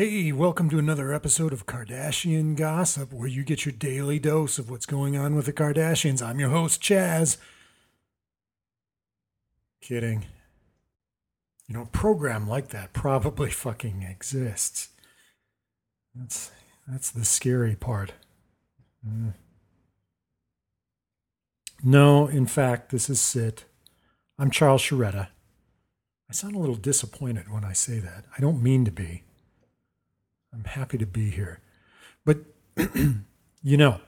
Hey, welcome to another episode of Kardashian Gossip, where you get your daily dose of what's going on with the Kardashians. I'm your host, Chaz. Kidding. You know, a program like that probably fucking exists. That's that's the scary part. Mm. No, in fact, this is Sit. I'm Charles Sharetta. I sound a little disappointed when I say that. I don't mean to be. I'm happy to be here. But, you know,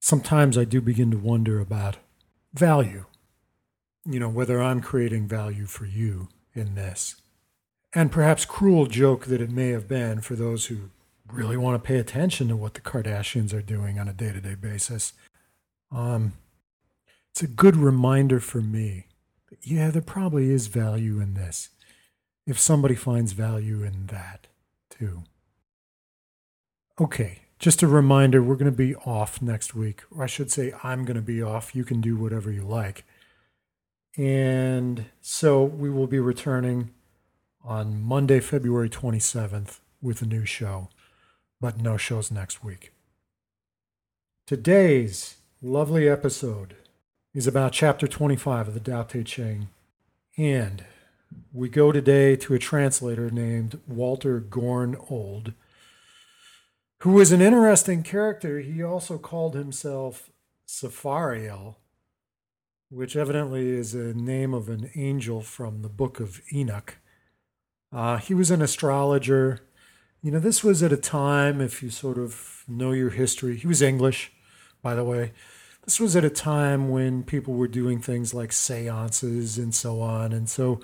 sometimes I do begin to wonder about value. You know, whether I'm creating value for you in this. And perhaps cruel joke that it may have been for those who really want to pay attention to what the Kardashians are doing on a day to day basis. Um, it's a good reminder for me that, yeah, there probably is value in this if somebody finds value in that too. Okay, just a reminder we're going to be off next week, or I should say, I'm going to be off. You can do whatever you like. And so we will be returning on Monday, February 27th with a new show, but no shows next week. Today's lovely episode is about chapter 25 of the Tao Te Ching. And we go today to a translator named Walter Gorn Old, who was an interesting character. He also called himself Sepharial, which evidently is a name of an angel from the book of Enoch. Uh, he was an astrologer. You know, this was at a time, if you sort of know your history, he was English, by the way. This was at a time when people were doing things like seances and so on. And so,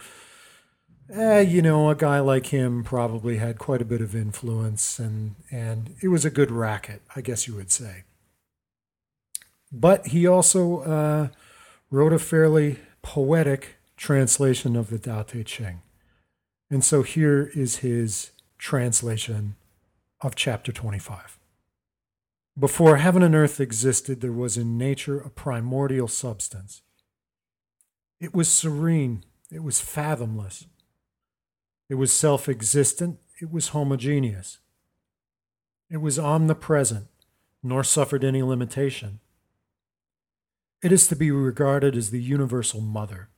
eh, you know, a guy like him probably had quite a bit of influence, and, and it was a good racket, I guess you would say. But he also uh, wrote a fairly poetic translation of the Tao Te Ching. And so here is his translation of chapter 25. Before heaven and earth existed, there was in nature a primordial substance. It was serene, it was fathomless, it was self existent, it was homogeneous, it was omnipresent, nor suffered any limitation. It is to be regarded as the universal mother.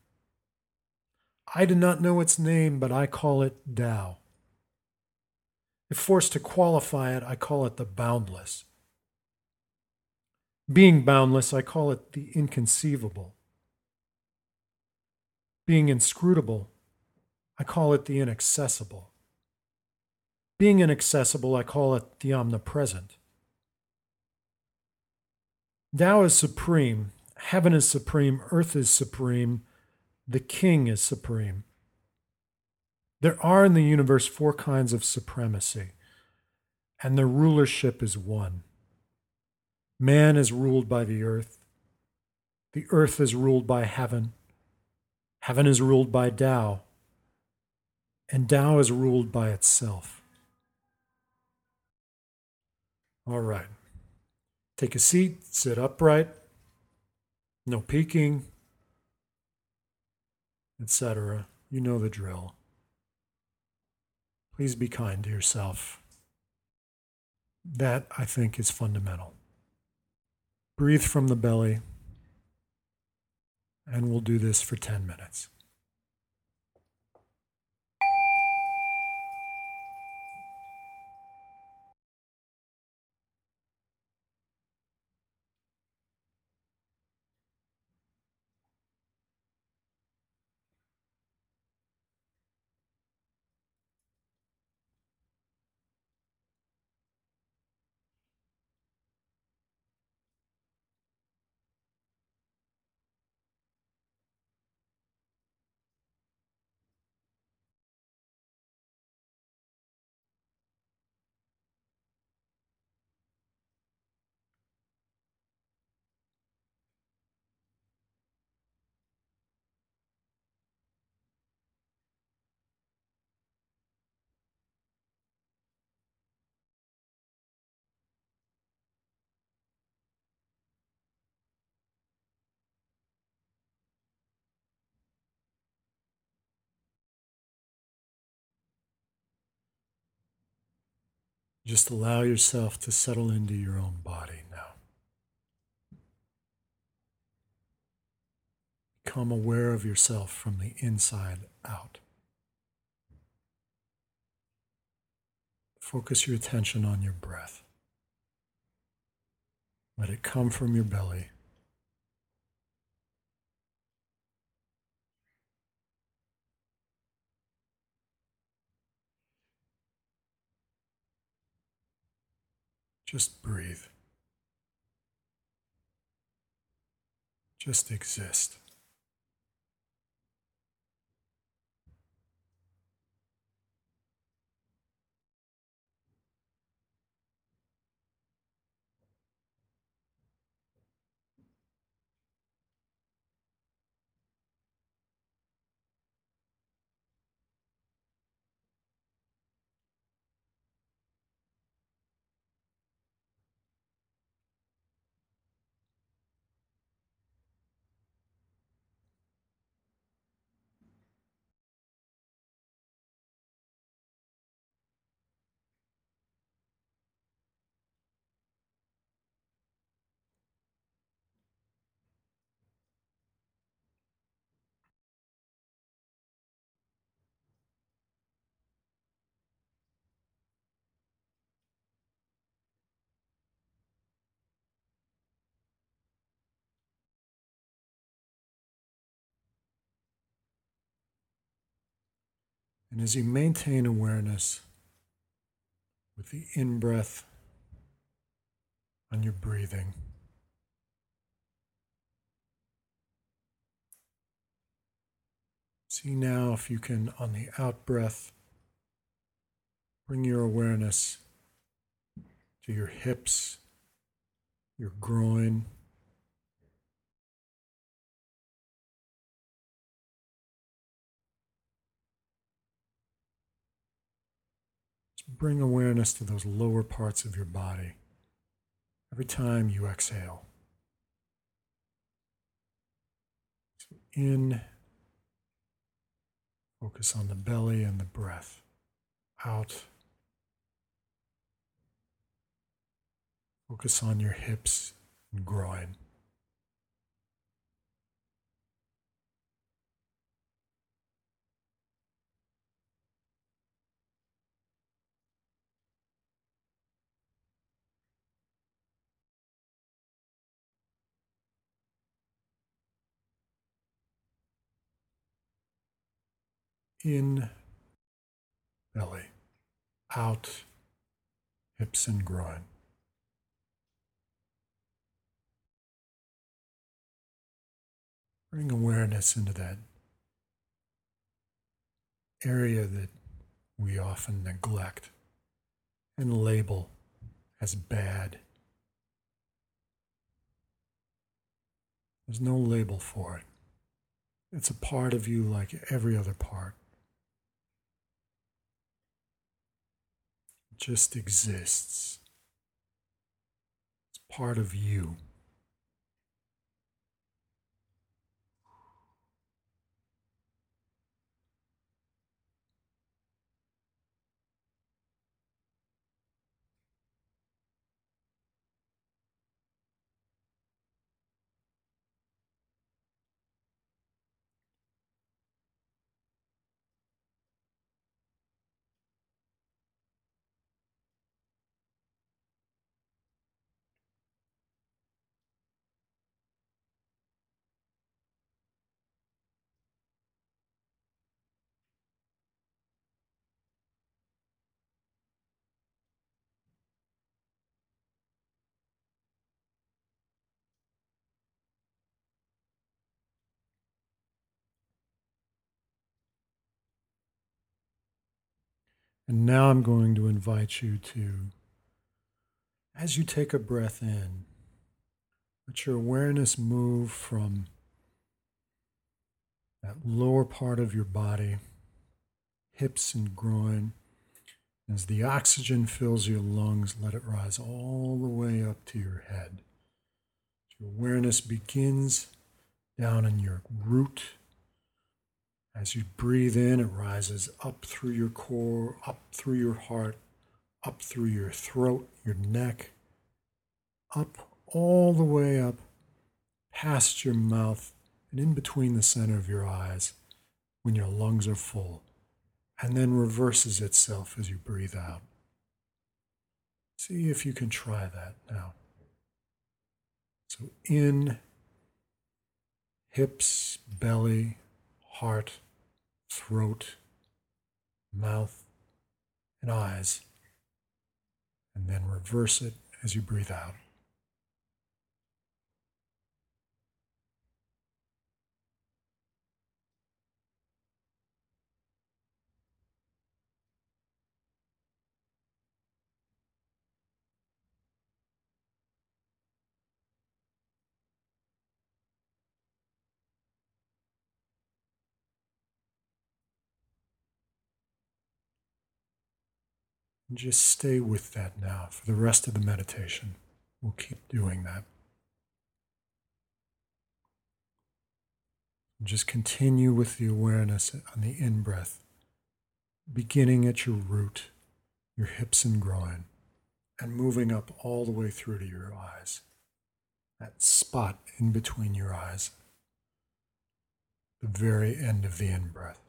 I do not know its name, but I call it Tao. If forced to qualify it, I call it the boundless. Being boundless, I call it the inconceivable. Being inscrutable, I call it the inaccessible. Being inaccessible, I call it the omnipresent. Tao is supreme, Heaven is supreme, earth is supreme, the king is supreme. There are in the universe four kinds of supremacy, and their rulership is one. Man is ruled by the earth, the earth is ruled by heaven, heaven is ruled by Tao, and Tao is ruled by itself. All right. Take a seat, sit upright no peeking, etc. You know the drill. Please be kind to yourself. That, I think, is fundamental. Breathe from the belly, and we'll do this for 10 minutes. Just allow yourself to settle into your own body now. Become aware of yourself from the inside out. Focus your attention on your breath. Let it come from your belly. Just breathe. Just exist. And as you maintain awareness with the in breath on your breathing, see now if you can, on the out breath, bring your awareness to your hips, your groin, bring awareness to those lower parts of your body every time you exhale. So in, focus on the belly and the breath. Out, focus on your hips and groin. In belly, out hips and groin. Bring awareness into that area that we often neglect and label as bad. There's no label for it. It's a part of you like every other part. Just exists. It's part of you. And now I'm going to invite you to, as you take a breath in, let your awareness move from that lower part of your body, hips and groin. As the oxygen fills your lungs, let it rise all the way up to your head. Your awareness begins down in your root as you breathe in, it rises up through your core, up through your heart, up through your throat, your neck, up all the way up past your mouth and in between the center of your eyes when your lungs are full, and then reverses itself as you breathe out. See if you can try that now. So in, hips, belly, heart, throat, mouth, and eyes, and then reverse it as you breathe out. And just stay with that now for the rest of the meditation. We'll keep doing that. Just continue with the awareness on the in breath, beginning at your root, your hips and groin, and moving up all the way through to your eyes. That spot in between your eyes, the very end of the in breath.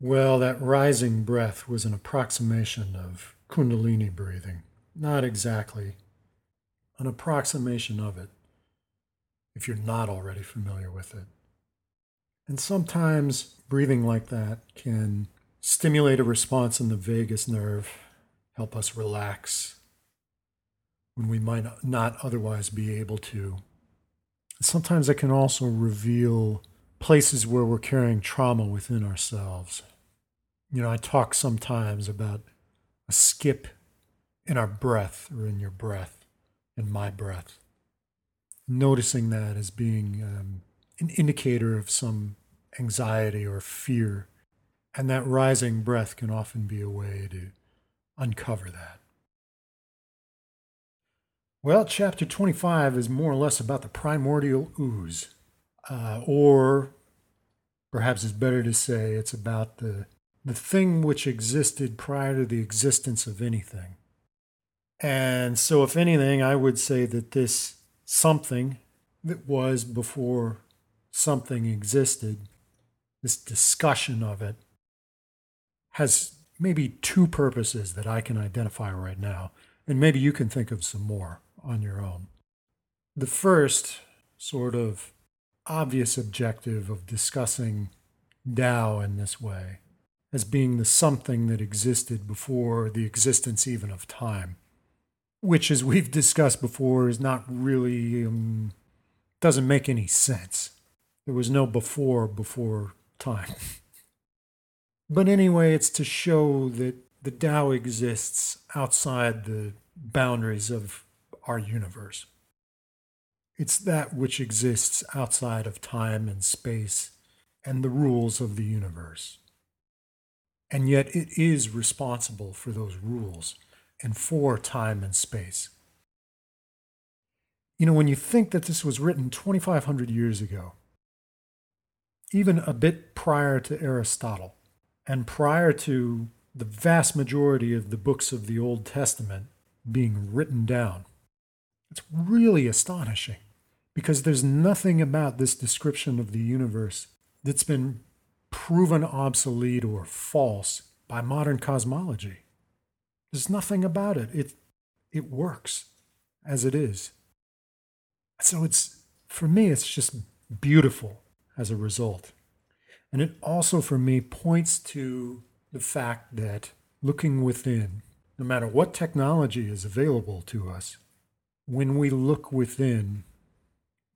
Well, that rising breath was an approximation of Kundalini breathing. Not exactly. An approximation of it, if you're not already familiar with it. And sometimes breathing like that can stimulate a response in the vagus nerve, help us relax when we might not otherwise be able to. Sometimes it can also reveal places where we're carrying trauma within ourselves. You know, I talk sometimes about a skip in our breath or in your breath, in my breath. Noticing that as being um, an indicator of some anxiety or fear. And that rising breath can often be a way to uncover that. Well, chapter 25 is more or less about the primordial ooze, uh, or perhaps it's better to say it's about the, the thing which existed prior to the existence of anything. And so, if anything, I would say that this something that was before something existed, this discussion of it, has maybe two purposes that I can identify right now. And maybe you can think of some more on your own. The first sort of obvious objective of discussing Tao in this way as being the something that existed before the existence even of time, which, as we've discussed before, is not really, um, doesn't make any sense. There was no before before time. but anyway, it's to show that the Tao exists outside the boundaries of our universe. It's that which exists outside of time and space and the rules of the universe. And yet it is responsible for those rules and for time and space. You know, when you think that this was written 2,500 years ago, even a bit prior to Aristotle, and prior to the vast majority of the books of the Old Testament being written down, it's really astonishing because there's nothing about this description of the universe that's been proven obsolete or false by modern cosmology. There's nothing about it. It, it works as it is. So it's, for me, it's just beautiful as a result. And it also, for me, points to the fact that looking within, no matter what technology is available to us, when we look within,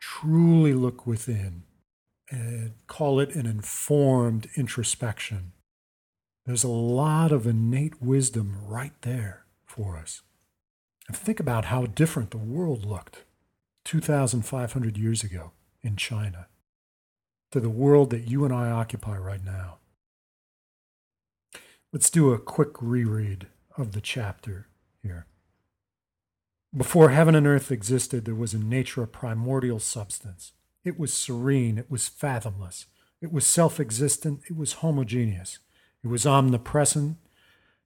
truly look within, and call it an informed introspection, there's a lot of innate wisdom right there for us. And think about how different the world looked 2,500 years ago in China to the world that you and I occupy right now. Let's do a quick reread of the chapter here. Before heaven and earth existed, there was in nature a primordial substance. It was serene, it was fathomless, it was self existent, it was homogeneous, it was omnipresent,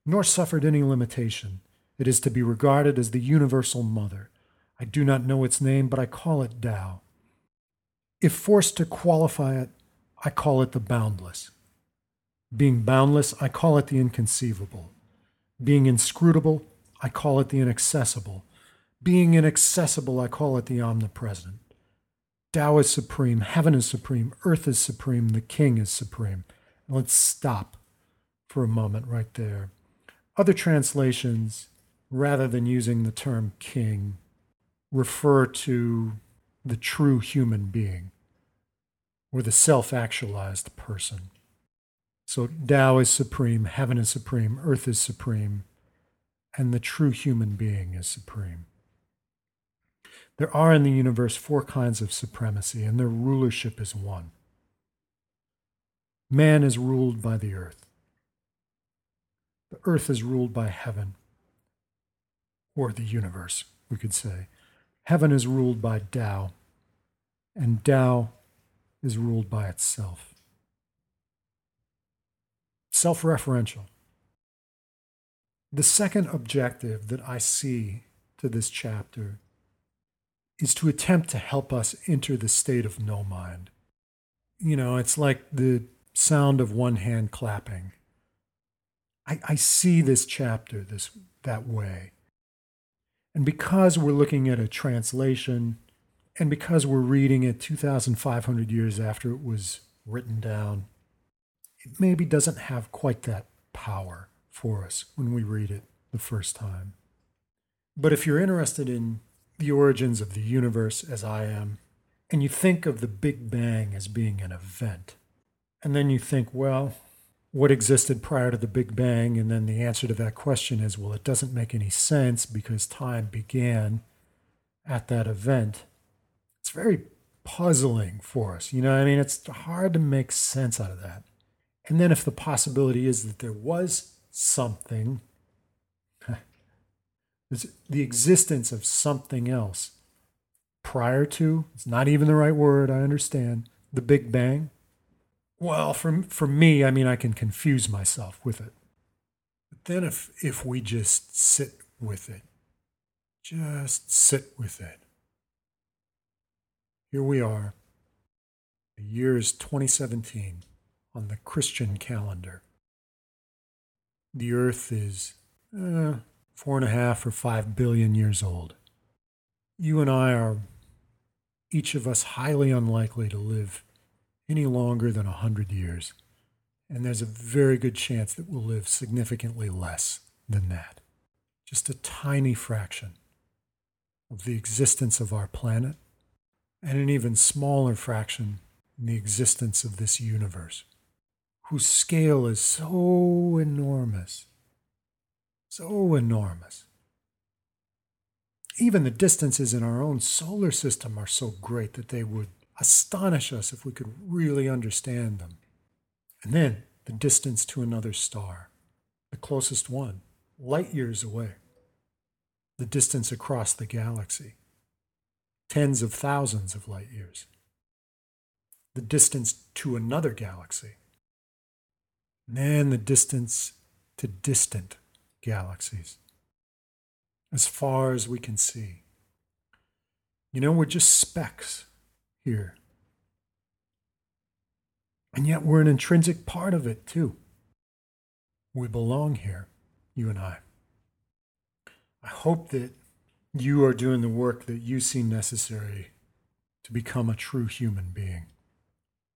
nor suffered any limitation. It is to be regarded as the universal mother. I do not know its name, but I call it Tao. If forced to qualify it, I call it the boundless. Being boundless, I call it the inconceivable. Being inscrutable, I call it the inaccessible. Being inaccessible, I call it the omnipresent. Tao is supreme, heaven is supreme, earth is supreme, the king is supreme. Let's stop for a moment right there. Other translations, rather than using the term king, refer to the true human being or the self actualized person. So Tao is supreme, heaven is supreme, earth is supreme, and the true human being is supreme. There are in the universe four kinds of supremacy, and their rulership is one. Man is ruled by the earth. The earth is ruled by heaven, or the universe, we could say. Heaven is ruled by Tao, and Tao is ruled by itself. Self referential. The second objective that I see to this chapter is to attempt to help us enter the state of no mind. You know, it's like the sound of one hand clapping. I, I see this chapter this that way. And because we're looking at a translation, and because we're reading it 2,500 years after it was written down, it maybe doesn't have quite that power for us when we read it the first time. But if you're interested in the origins of the universe as I am, and you think of the Big Bang as being an event, and then you think, well, what existed prior to the Big Bang? And then the answer to that question is, well, it doesn't make any sense because time began at that event. It's very puzzling for us. You know, I mean, it's hard to make sense out of that. And then if the possibility is that there was something, the existence of something else prior to, it's not even the right word, I understand, the Big Bang. Well, for, for me, I mean, I can confuse myself with it. But then if, if we just sit with it, just sit with it. Here we are. The year is 2017 on the Christian calendar. The Earth is uh, four and a half or five billion years old. You and I are, each of us, highly unlikely to live any longer than a hundred years. And there's a very good chance that we'll live significantly less than that. Just a tiny fraction of the existence of our planet, and an even smaller fraction in the existence of this universe, whose scale is so enormous, so enormous. Even the distances in our own solar system are so great that they would astonish us if we could really understand them. And then the distance to another star, the closest one, light years away the distance across the galaxy, tens of thousands of light years, the distance to another galaxy, and then the distance to distant galaxies, as far as we can see. You know, we're just specks here. And yet we're an intrinsic part of it too. We belong here, you and I. I hope that you are doing the work that you see necessary to become a true human being,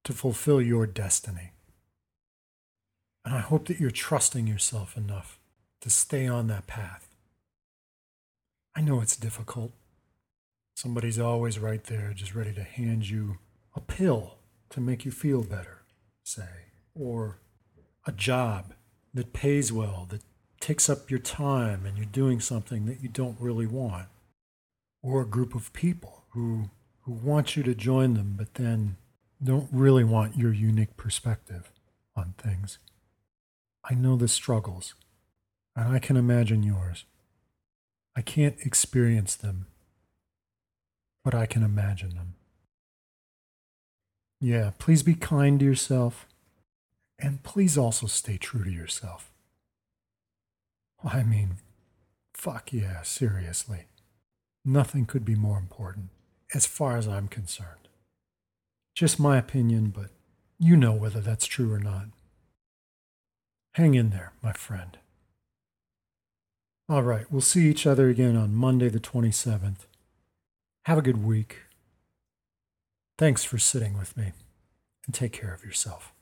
to fulfill your destiny. And I hope that you're trusting yourself enough to stay on that path. I know it's difficult. Somebody's always right there, just ready to hand you a pill to make you feel better, say, or a job that pays well, that takes up your time and you're doing something that you don't really want, or a group of people who, who want you to join them, but then don't really want your unique perspective on things. I know the struggles, and I can imagine yours. I can't experience them, but I can imagine them. Yeah, please be kind to yourself, and please also stay true to yourself. I mean, fuck yeah, seriously. Nothing could be more important, as far as I'm concerned. Just my opinion, but you know whether that's true or not. Hang in there, my friend. All right, we'll see each other again on Monday, the 27th. Have a good week. Thanks for sitting with me, and take care of yourself.